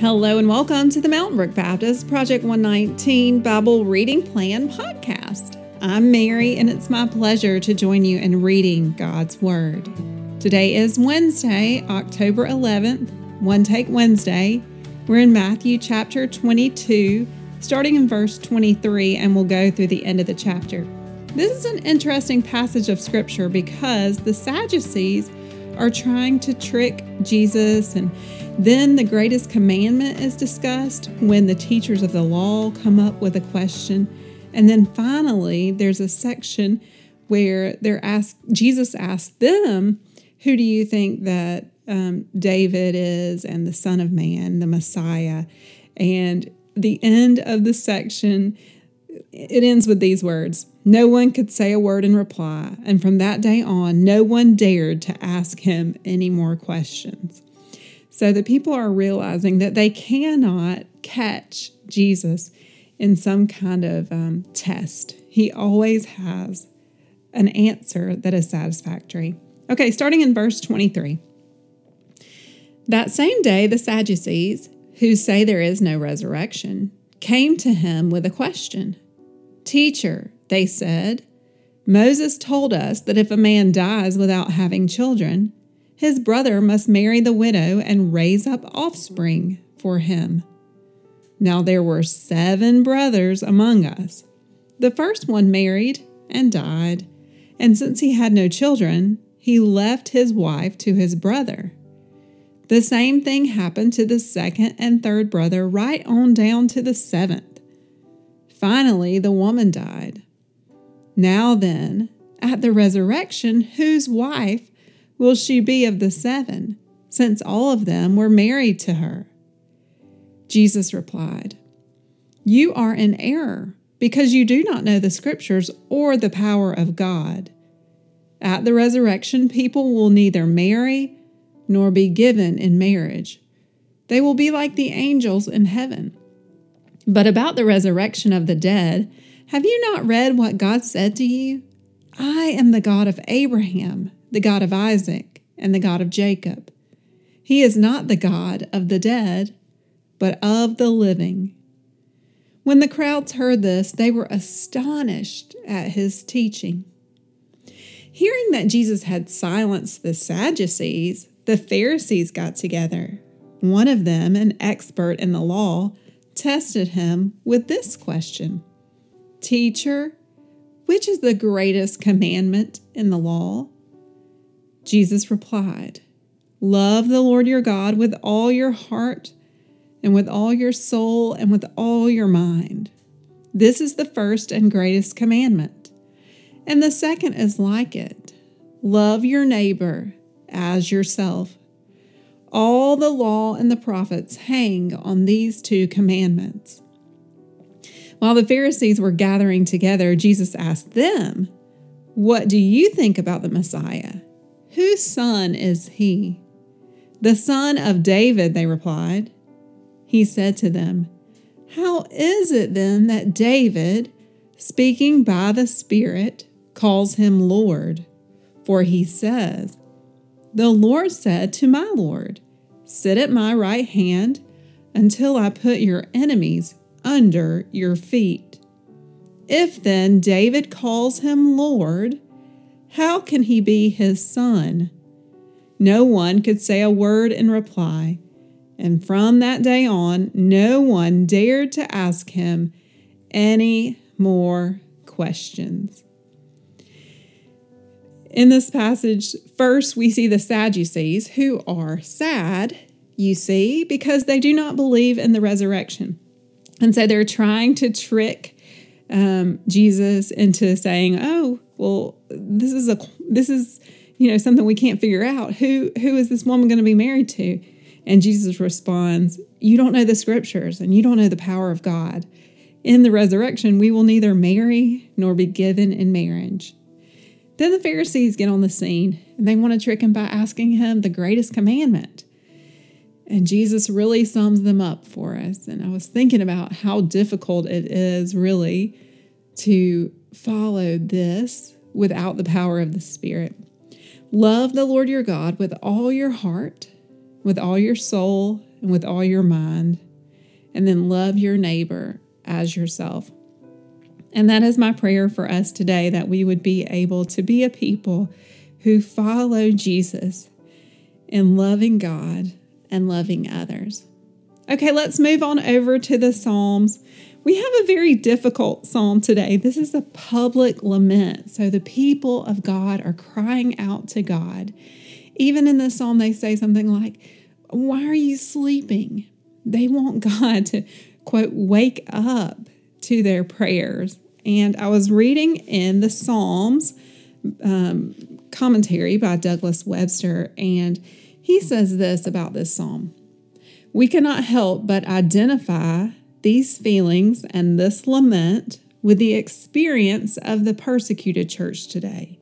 Hello and welcome to the Mountain Brook Baptist Project 119 Bible Reading Plan podcast. I'm Mary and it's my pleasure to join you in reading God's Word. Today is Wednesday, October 11th, One Take Wednesday. We're in Matthew chapter 22, starting in verse 23, and we'll go through the end of the chapter. This is an interesting passage of Scripture because the Sadducees are trying to trick Jesus and then the greatest commandment is discussed when the teachers of the law come up with a question. And then finally, there's a section where they're asked, Jesus asked them, Who do you think that um, David is and the Son of Man, the Messiah? And the end of the section, it ends with these words No one could say a word in reply. And from that day on, no one dared to ask him any more questions. So the people are realizing that they cannot catch Jesus in some kind of um, test. He always has an answer that is satisfactory. Okay, starting in verse 23. That same day, the Sadducees, who say there is no resurrection, came to him with a question. Teacher, they said, Moses told us that if a man dies without having children, his brother must marry the widow and raise up offspring for him. Now there were seven brothers among us. The first one married and died, and since he had no children, he left his wife to his brother. The same thing happened to the second and third brother, right on down to the seventh. Finally, the woman died. Now then, at the resurrection, whose wife will she be of the seven, since all of them were married to her? Jesus replied, You are in error, because you do not know the Scriptures or the power of God. At the resurrection, people will neither marry nor be given in marriage. They will be like the angels in heaven. But about the resurrection of the dead, have you not read what God said to you? I am the God of Abraham the God of Isaac, and the God of Jacob. He is not the God of the dead, but of the living. When the crowds heard this, they were astonished at his teaching. Hearing that Jesus had silenced the Sadducees, the Pharisees got together. One of them, an expert in the law, tested him with this question Teacher, which is the greatest commandment in the law? Jesus replied, Love the Lord your God with all your heart and with all your soul and with all your mind. This is the first and greatest commandment. And the second is like it love your neighbor as yourself. All the law and the prophets hang on these two commandments. While the Pharisees were gathering together, Jesus asked them, What do you think about the Messiah? Whose son is he? The son of David, they replied. He said to them, How is it then that David, speaking by the Spirit, calls him Lord? For he says, The Lord said to my Lord, Sit at my right hand until I put your enemies under your feet. If then David calls him Lord, how can he be his son? No one could say a word in reply, and from that day on, no one dared to ask him any more questions. In this passage, first we see the Sadducees who are sad, you see, because they do not believe in the resurrection. And so they're trying to trick um, Jesus into saying, "Oh, well, this is a this is you know something we can't figure out. Who who is this woman going to be married to?" And Jesus responds, "You don't know the scriptures, and you don't know the power of God. In the resurrection, we will neither marry nor be given in marriage." Then the Pharisees get on the scene, and they want to trick him by asking him the greatest commandment. And Jesus really sums them up for us. And I was thinking about how difficult it is, really, to follow this without the power of the Spirit. Love the Lord your God with all your heart, with all your soul, and with all your mind, and then love your neighbor as yourself. And that is my prayer for us today that we would be able to be a people who follow Jesus in loving God and loving others. Okay, let's move on over to the Psalms. We have a very difficult psalm today. This is a public lament. So the people of God are crying out to God. Even in the psalm, they say something like, Why are you sleeping? They want God to, quote, wake up to their prayers. And I was reading in the Psalms um, commentary by Douglas Webster, and he says this about this psalm We cannot help but identify these feelings and this lament with the experience of the persecuted church today.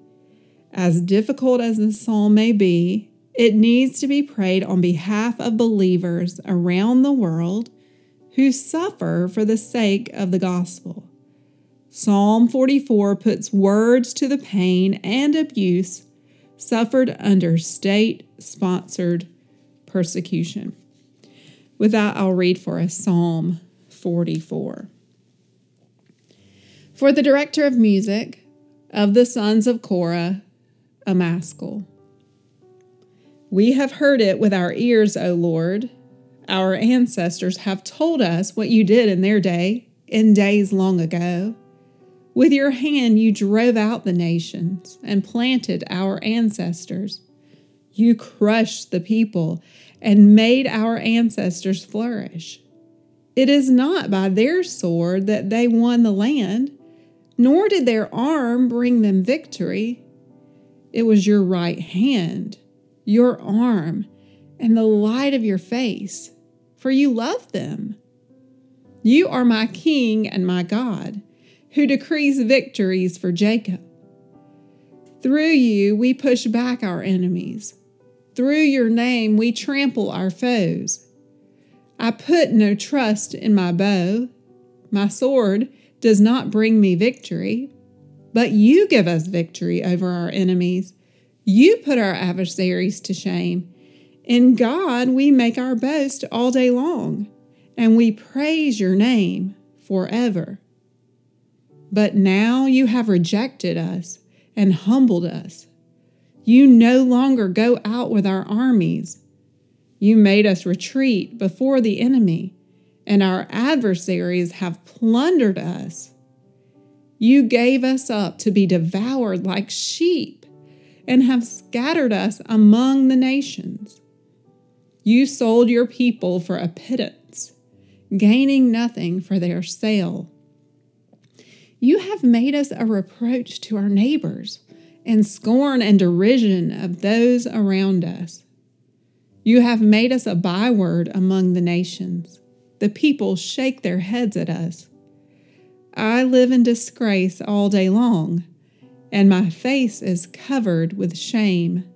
As difficult as the psalm may be, it needs to be prayed on behalf of believers around the world who suffer for the sake of the gospel. Psalm 44 puts words to the pain and abuse suffered under state sponsored persecution. With that, I'll read for us Psalm 44. For the director of music of the sons of Korah, a. We have heard it with our ears, O Lord. Our ancestors have told us what you did in their day, in days long ago. With your hand you drove out the nations and planted our ancestors. You crushed the people and made our ancestors flourish. It is not by their sword that they won the land, nor did their arm bring them victory. It was your right hand, your arm, and the light of your face, for you love them. You are my king and my God, who decrees victories for Jacob. Through you, we push back our enemies. Through your name, we trample our foes. I put no trust in my bow. My sword does not bring me victory, but you give us victory over our enemies. You put our adversaries to shame. In God we make our boast all day long, and we praise your name forever. But now you have rejected us and humbled us. You no longer go out with our armies. You made us retreat before the enemy, and our adversaries have plundered us. You gave us up to be devoured like sheep and have scattered us among the nations. You sold your people for a pittance, gaining nothing for their sale. You have made us a reproach to our neighbors and scorn and derision of those around us. You have made us a byword among the nations. The people shake their heads at us. I live in disgrace all day long, and my face is covered with shame.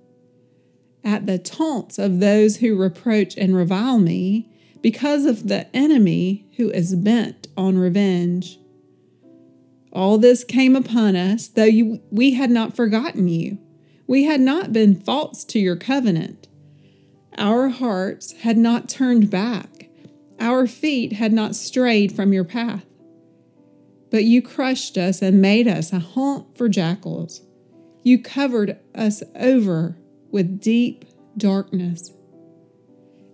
At the taunts of those who reproach and revile me, because of the enemy who is bent on revenge. All this came upon us, though you, we had not forgotten you. We had not been false to your covenant. Our hearts had not turned back, our feet had not strayed from your path. But you crushed us and made us a haunt for jackals. You covered us over with deep darkness.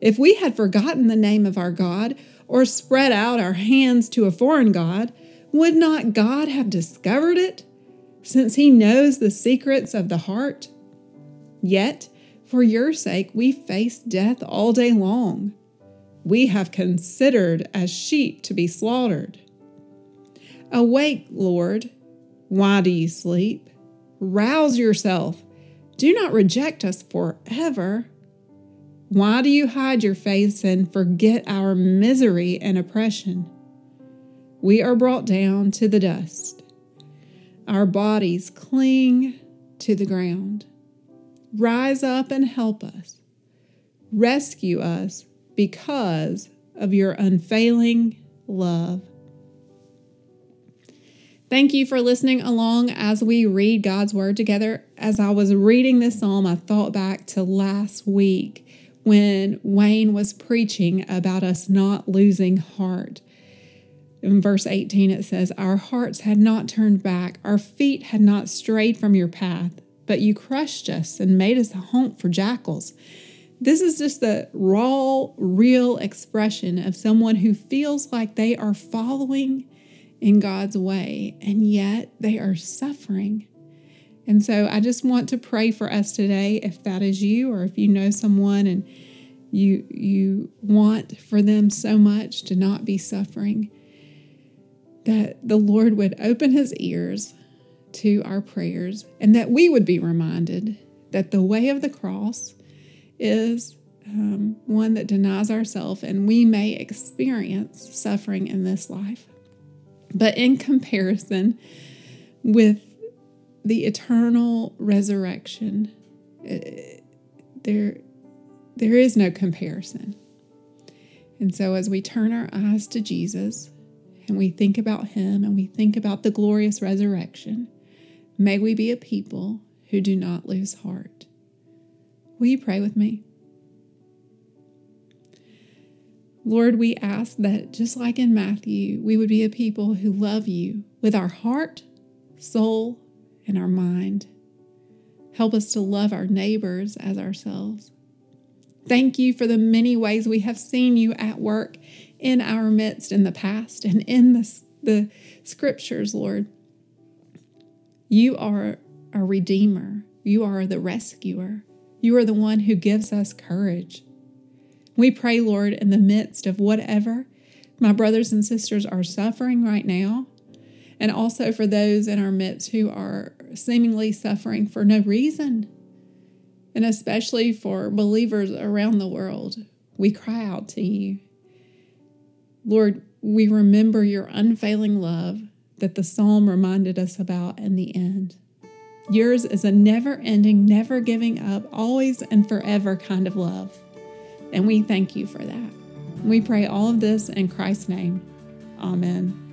If we had forgotten the name of our God or spread out our hands to a foreign God, would not God have discovered it, since He knows the secrets of the heart? Yet, for your sake, we face death all day long. We have considered as sheep to be slaughtered. Awake, Lord. Why do you sleep? Rouse yourself. Do not reject us forever. Why do you hide your face and forget our misery and oppression? we are brought down to the dust. Our bodies cling to the ground. Rise up and help us. Rescue us because of your unfailing love. Thank you for listening along as we read God's Word together. As I was reading this psalm, I thought back to last week when Wayne was preaching about us not losing heart. In verse 18, it says, Our hearts had not turned back, our feet had not strayed from your path, but you crushed us and made us a haunt for jackals. This is just the raw, real expression of someone who feels like they are following in God's way, and yet they are suffering. And so I just want to pray for us today if that is you or if you know someone and you you want for them so much to not be suffering that the Lord would open his ears to our prayers and that we would be reminded that the way of the cross is um, one that denies ourselves and we may experience suffering in this life. But in comparison with the eternal resurrection, uh, there, there is no comparison. And so, as we turn our eyes to Jesus and we think about Him and we think about the glorious resurrection, may we be a people who do not lose heart. Will you pray with me? Lord, we ask that just like in Matthew, we would be a people who love you with our heart, soul, and our mind. Help us to love our neighbors as ourselves. Thank you for the many ways we have seen you at work in our midst in the past and in the, the scriptures, Lord. You are a redeemer, you are the rescuer, you are the one who gives us courage. We pray, Lord, in the midst of whatever my brothers and sisters are suffering right now, and also for those in our midst who are seemingly suffering for no reason, and especially for believers around the world, we cry out to you. Lord, we remember your unfailing love that the psalm reminded us about in the end. Yours is a never ending, never giving up, always and forever kind of love. And we thank you for that. We pray all of this in Christ's name. Amen.